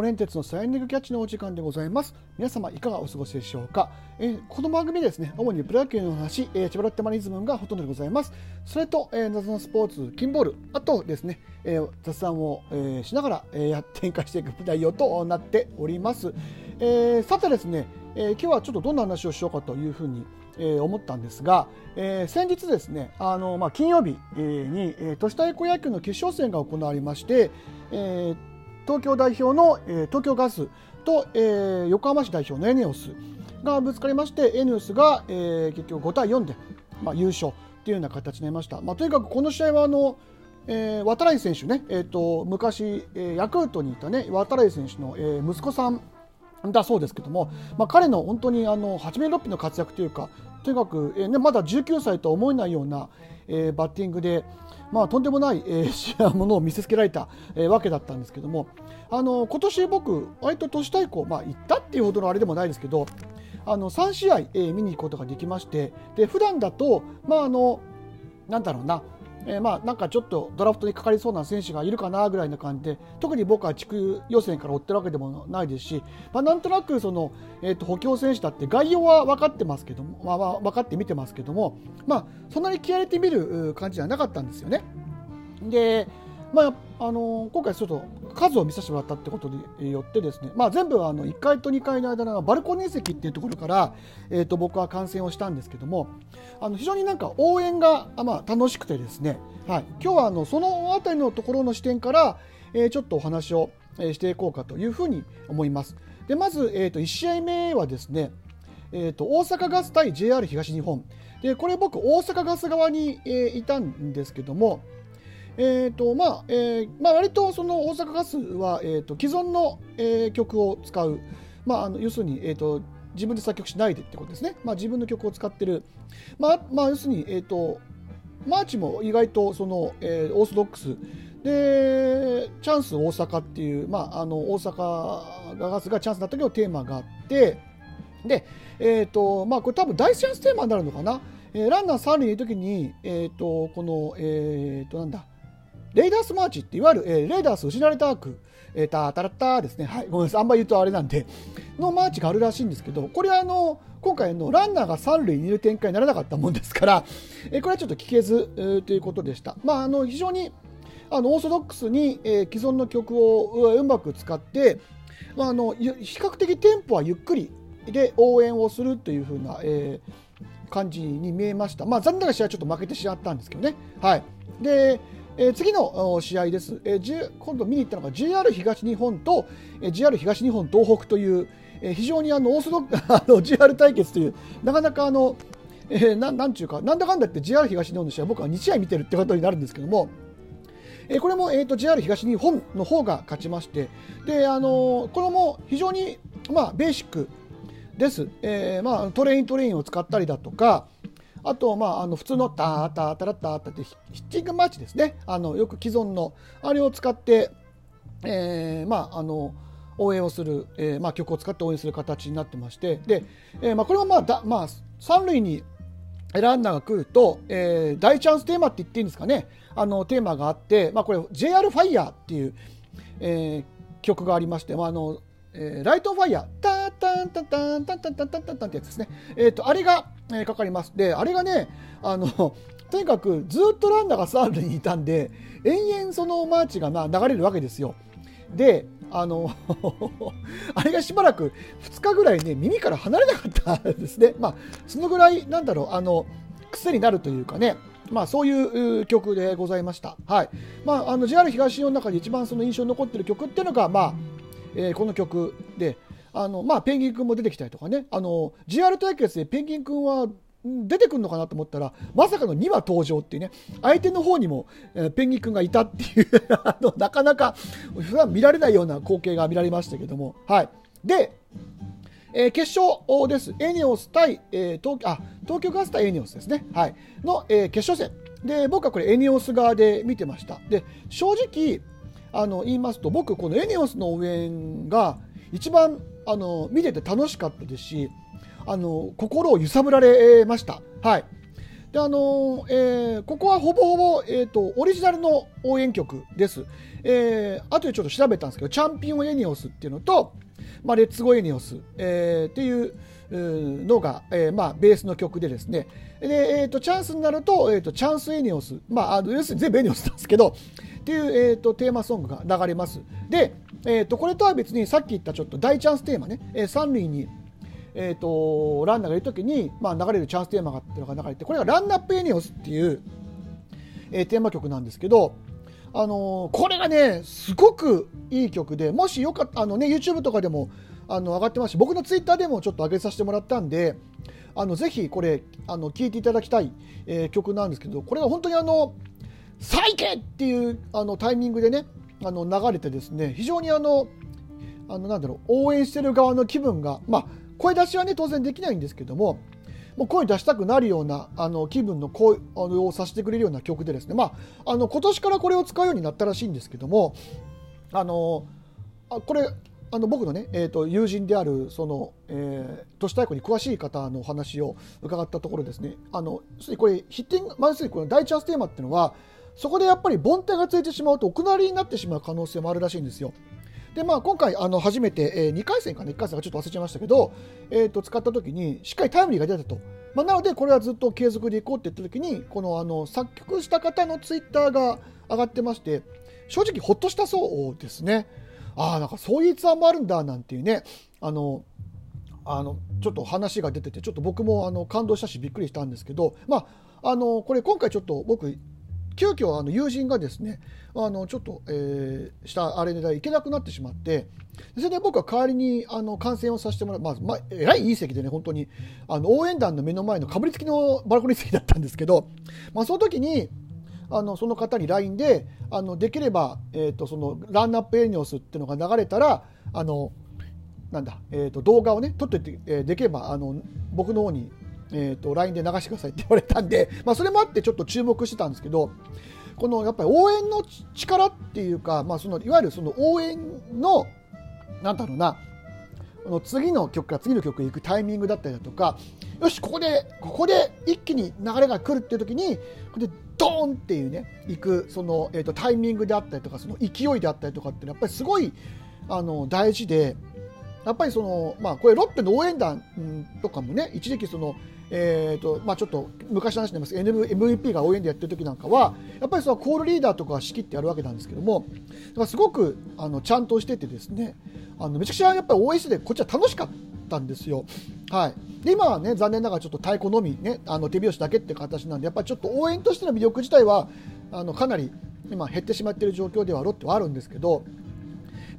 モレンテツのサイエンディングキャッチのお時間でございます。皆様いかがお過ごしでしょうか、えー、この番組ですね主にプロ野球の話、えー、千葉ロッテマリズムがほとんどでございます。それと、えー、謎のスポーツ金ボールあとですね、えー、雑談を、えー、しながら、えー、展開していく内容となっております、えー、さてですね、えー、今日はちょっとどんな話をしようかというふうにえー、思ったんですが、えー、先日ですねあの、まあ、金曜日、に、えー、都市対抗野球の決勝戦が行われまして、えー、東京代表の、えー、東京ガスと、えー、横浜市代表のエネオスがぶつかりましてエネオスが、えー、結局5対4で、まあ、優勝というような形になりました。まあ、とにかくこの試合はあのえー、渡来選手ね、えーと、昔、えー、ヤクルトにいた、ね、渡来選手の、えー、息子さんだそうですけども、まあ、彼の本当にあの8面6匹の活躍というかとにかく、えーね、まだ19歳とは思えないような、えー、バッティングで、まあ、とんでもない、えー、ものを見せつけられた、えー、わけだったんですけどもあの今年僕割と都市対抗、まあ、行ったっていうほどのあれでもないですけどあの3試合、えー、見に行くことができましてで普段だとまああのなんだろうなえー、まあなんかちょっとドラフトにかかりそうな選手がいるかなぐらいな感じで特に僕は地区予選から追ってるわけでもないですし、まあ、なんとなくその、えー、と補強選手だって概要は分かってますけども、まあ、まあ分かって見てますけども、まあ、そんなに気合入れてみる感じじゃなかったんですよね。でまああの今回ちょっと数を見させてもらったってことによってですね、まあ、全部あの1階と2階の間のバルコニー席っていうところから、えー、と僕は観戦をしたんですけどもあの非常になんか応援が、まあ、楽しくてですね、はい、今日はあのその辺りのところの視点から、えー、ちょっとお話をしていこうかというふうに思います。でまず、えー、と1試合目はですね、えー、と大阪ガス対 JR 東日本でこれ僕大阪ガス側に、えー、いたんですけどもえーとまあえーまあ、割とその大阪ガスは、えーと、既存の、えー、曲を使う、まあ、あの要するに、えーと、自分で作曲しないでってことですね、まあ、自分の曲を使ってる、まあまあ、要するに、えーと、マーチも意外とその、えー、オーソドックス。でチャンス大阪っていう、まあ、あの大阪ガスがチャンスだったけどテーマがあって。で、えーとまあ、これ多分大チャンステーマになるのかな、えー、ランナー3塁にいる時に、えー、とこの、えー、となんだレイダースマーチっていわゆる、えー、レイダース失われたアーク、えー、タタラッタですね、はい、ごめんなさい、あんまり言うとあれなんで、のマーチがあるらしいんですけど、これはあの、今回のランナーが3塁にいる展開にならなかったもんですから、えー、これはちょっと聞けず、えー、ということでした。まあ、あの、非常に、あの、オーソドックスに、えー、既存の曲をうまく使って、まあ、あの、比較的テンポはゆっくりで応援をするというふうな、えー、感じに見えました。まあ、残念ながら試合はちょっと負けてしまったんですけどね。はい。で、えー、次の試合です、えー、今度見に行ったのが JR 東日本と、えー、JR 東日本東北という、えー、非常にあのオーソドック JR 対決というなかなかあの、えー、ななんちゅうかなんだかんだって JR 東日本の試合僕は2試合見てるってことになるんですけどもえこれも、えーと、JR 東日本の方が勝ちましてで、あのこれも非常に、まあ、ベーシックです、えーまあ、トレイントレインを使ったりだとか、あと、まあ、あの普通のタータータラッタータってヒッチングマッチですね。あのよく既存のあれを使って、えー、まあ、あの応援をする、えーまあ、曲を使って応援する形になってまして、で、えーまあ、これもまあだ、まあ、三塁にランナーが来ると、えー、大チャンステーマって言っていいんですかね、あのテーマがあって、まあ、これ JR ファイヤーっていう、えー、曲がありまして、まああのえー、ライトファイヤー、タンタンタンタンタンタンタンタンタンってやつですね。えっ、ー、と、あれが、え、かかります。で、あれがね、あの、とにかくずっとランナーが三塁にいたんで、延々そのマーチがま流れるわけですよ。で、あの あれがしばらく2日ぐらいね、耳から離れなかったですね。まあ、そのぐらい、なんだろう、あの、癖になるというかね、まあ、そういう曲でございました。はい。まあ、あの、JR 東日本の中で一番その印象に残ってる曲っていうのが、まあ、えー、この曲で、あのまあ、ペンギン君も出てきたりとかね、あの GR 対決でペンギン君は出てくるのかなと思ったら、まさかの2話登場っていうね、相手の方にも、えー、ペンギン君がいたっていう あの、なかなか普段見られないような光景が見られましたけども、はい。で、えー、決勝です。エニオス対、えー、東あ東京ガス対エニオスですね。はい。の、えー、決勝戦。で、僕はこれエニオス側で見てました。で、正直、あの、言いますと、僕、このエニオスの応援が一番あの見てて楽しかったですしあの心を揺さぶられました。はいであのえー、ここはほぼほぼ、えーと、オリジナルの応援曲です。えー、後でちょっと調べたんですけど、チャンピオンエニオスっていうのと、まあ、レッツゴーエニオス、えー、っていうのが、えー、まあ、ベースの曲でですね、で、えーと、チャンスになると,、えーと、チャンスエニオス、まあ、あの要するに全部エニオスなんですけど、っていう、えーと、テーマソングが流れます。で、えー、とこれとは別にさっき言ったちょっと大チャンステーマね、えー、三塁に、えー、とランナーがいるときに、まあ、流れるチャンステーマがっていうのが流れて、これがランナップエニオスっていう、えー、テーマ曲なんですけど、あのー、これがね、すごくいい曲で、もしよかった、あのね、YouTube とかでもあの上がってますし、僕の Twitter でもちょっと上げさせてもらったんで、あのぜひこれ、あの聴いていただきたい、えー、曲なんですけど、これが本当にあの、サイケっていうあのタイミングでね、あの流れてですね、非常にあの、あのなんだろう、応援してる側の気分が、まあ、声出しはね、当然できないんですけども、もう声出したくなるようなあの気分の声をさせてくれるような曲でですね、まあ、あの今年からこれを使うようになったらしいんですけども、あのあこれあの僕のね、えーと、友人であるその、えー、都市太鼓に詳しい方のお話を伺ったところですねあのこれヒッティング、まあ、この第一チャンステーマっていうのはそこでやっぱり梵天がついてしまうとお下りになってしまう可能性もあるらしいんですよ。でまあ、今回あの初めて、えー、2回戦かな1回戦かちょっと忘れちゃいましたけど、えーと、使った時にしっかりタイムリーが出たと、まあ、なのでこれはずっと継続でいこうって言った時にこのあの作曲した方のツイッターが上がってまして正直ほっとしたそうですね。ああなんかそういう逸話もあるんだなんていうねあのあのちょっと話が出ててちょっと僕もあの感動したしびっくりしたんですけどまああのこれ今回ちょっと僕急遽あの友人がですねあのちょっと、えー、したあれで行けなくなってしまってそれで僕は代わりにあの観戦をさせてもらう、まあまあ、えらいいい席でね本当にあの応援団の目の前のかぶりつきのバルコニー席だったんですけど、まあ、その時にあのその方に LINE であのできれば、えーと、そのランナップエニオスっていうのが流れたらあのなんだ、えーと、動画をね撮ってて、えー、できればあの僕の方に、えーと、LINE で流してくださいって言われたんで、まあ、それもあってちょっと注目してたんですけどこのやっぱり応援の力っていうか、まあ、そのいわゆるその応援のなんだろうなの次の曲から次の曲へ行くタイミングだったりだとかよしここでここで一気に流れが来るっていう時にここでドーンっていうね行くその、えーと、タイミングであったりとかその勢いであったりとかってやっぱりすごいあの大事でやっぱりそのまあこれロッテの応援団とかもね一時期そのえーとまあ、ちょっと昔の話になります MVP が応援でやってる時なんかはやっぱりそのコールリーダーとか仕切ってやるわけなんですけどもだからすごくあのちゃんとしててですねあのめちゃくちゃやっぱり応援しててこっちは楽しかったんですよ。はい、で今はね残念ながらちょっと太鼓のみ、ね、あの手拍子だけって形なんでやっぱりちょっと応援としての魅力自体はあのかなり今減ってしまっている状況ではロッテはあるんですけど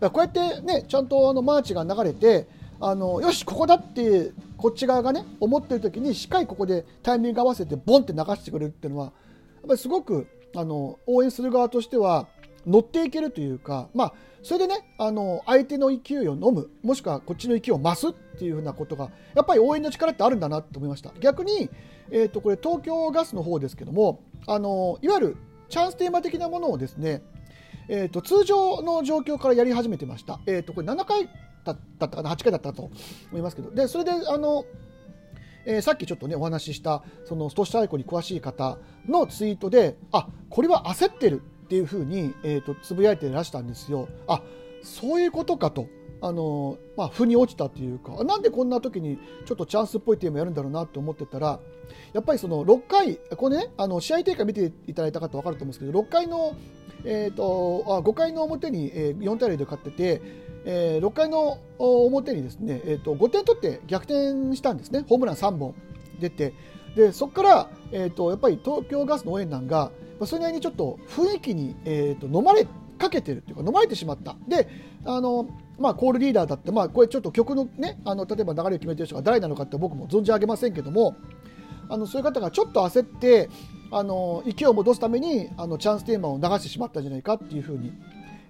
こうやってねちゃんとあのマーチが流れてあのよしここだってこっち側がね思ってる時にしっかりここでタイミング合わせてボンって流してくれるっていうのはやっぱりすごくあの応援する側としては乗っていけるというか、まあ、それでねあの相手の勢いを飲むもしくはこっちの勢いを増すっていうふうなことがやっぱり応援の力ってあるんだなと思いました。逆に、えー、とこれ東京ガスの方ですけどもあのいわゆるチャンステーマ的なものをですねえーと、通常の状況からやり始めてました。えーとこれ7回だったかな？8回だったと思いますけどでそれであの、えー、さっきちょっとねお話ししたその都市対抗に詳しい方のツイートであこれは焦ってるっていうふうに、えーと、つぶやいてらしたんですよ。あそういうことかと。あのまあ、腑に落ちたというかなんでこんな時にちょっとチャンスっぽいテーマやるんだろうなと思ってたらやっぱりその6回これねあの試合展開見ていただいた方分かると思うんですけど6回の、えーと、あ5回の表に、4対0で勝っててえー、6回の表にですね、えーと、5点取って逆転したんですね、ホームラン3本出て、でそこから、えーと、やっぱり東京ガスの応援団が、それなりにちょっと雰囲気に、えーと、飲まれかけてるっていうか、飲まれてしまった。であのまあ、コールリーダーだって、まあ、これちょっと曲のね、あの例えば流れを決めてる人が誰なのかって僕も存じ上げませんけども、あのそういう方がちょっと焦って、あの勢いを戻すためにあのチャンステーマを流してしまったんじゃないかっていうふうに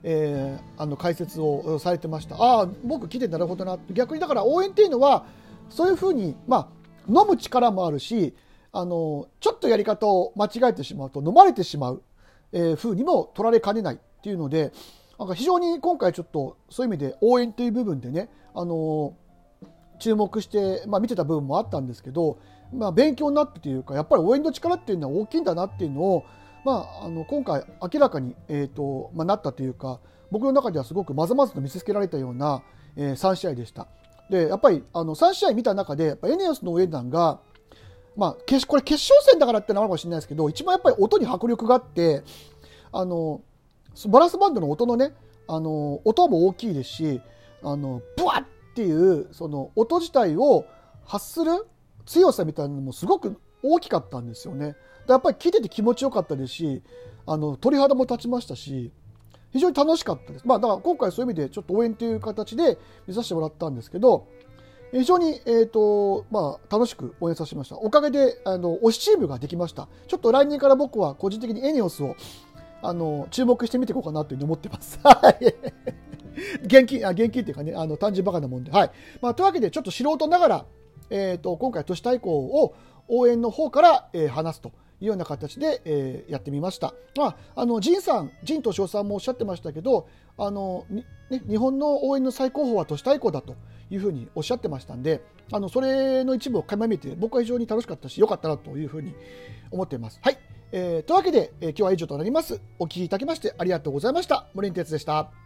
えー、あの解説をされてました。ああ僕来てなるほどな。逆にだから応援っていうのはそういうふうに、まあ、飲む力もあるしあのちょっとやり方を間違えてしまうと飲まれてしまう、えー、ふうにも取られかねない。っていうのでなんか非常に今回ちょっとそういう意味で応援という部分でね、あの注目して、まあ、見てた部分もあったんですけど、まあ、勉強になってというかやっぱり応援の力っていうのは大きいんだなっていうのをまあ、あの今回明らかに、えーとまあ、なったというか僕の中ではすごくまざまざと見せつけられたような、えー、3試合でした。でやっぱりあの3試合見た中でやっぱエネオスの応援団が、まあ、決これ決勝戦だからってのはあるかもしれないですけど一番やっぱり音に迫力があってあのバラスバンドの音のねあの音も大きいですしあのブワッっていうその音自体を発する強さみたいなのもすごく大きかったんですよね。やっぱり聞いてて気持ちよかったですしあの鳥肌も立ちましたし非常に楽しかったです。まあだから今回そういう意味でちょっと応援という形で見させてもらったんですけど非常に、えーとまあ、楽しく応援させました。おかげであの推しチームができました。ちょっと来年から僕は個人的にエネオスをあの注目してみていこうかなというふうに思ってます。はい。現金、あ現金っていうかね、あの単純バカなもんで。はい。まあ、というわけで、ちょっと素人ながら、えっ、ー、と、今回都市対抗を応援の方から、えー、話すというような形で、えー、やってみました。まあ、あの、仁さん、仁敏夫さんもおっしゃってましたけど、あの、ね、日本の応援の最高峰は都市対抗だというふうにおっしゃってましたんで、あの、それの一部を垣間見て、僕は非常に楽しかったし、良かったなというふうに思っています。はい。えー、というわけで、えー、今日は以上となります。お聞きいただきましてありがとうございました。森哲でした。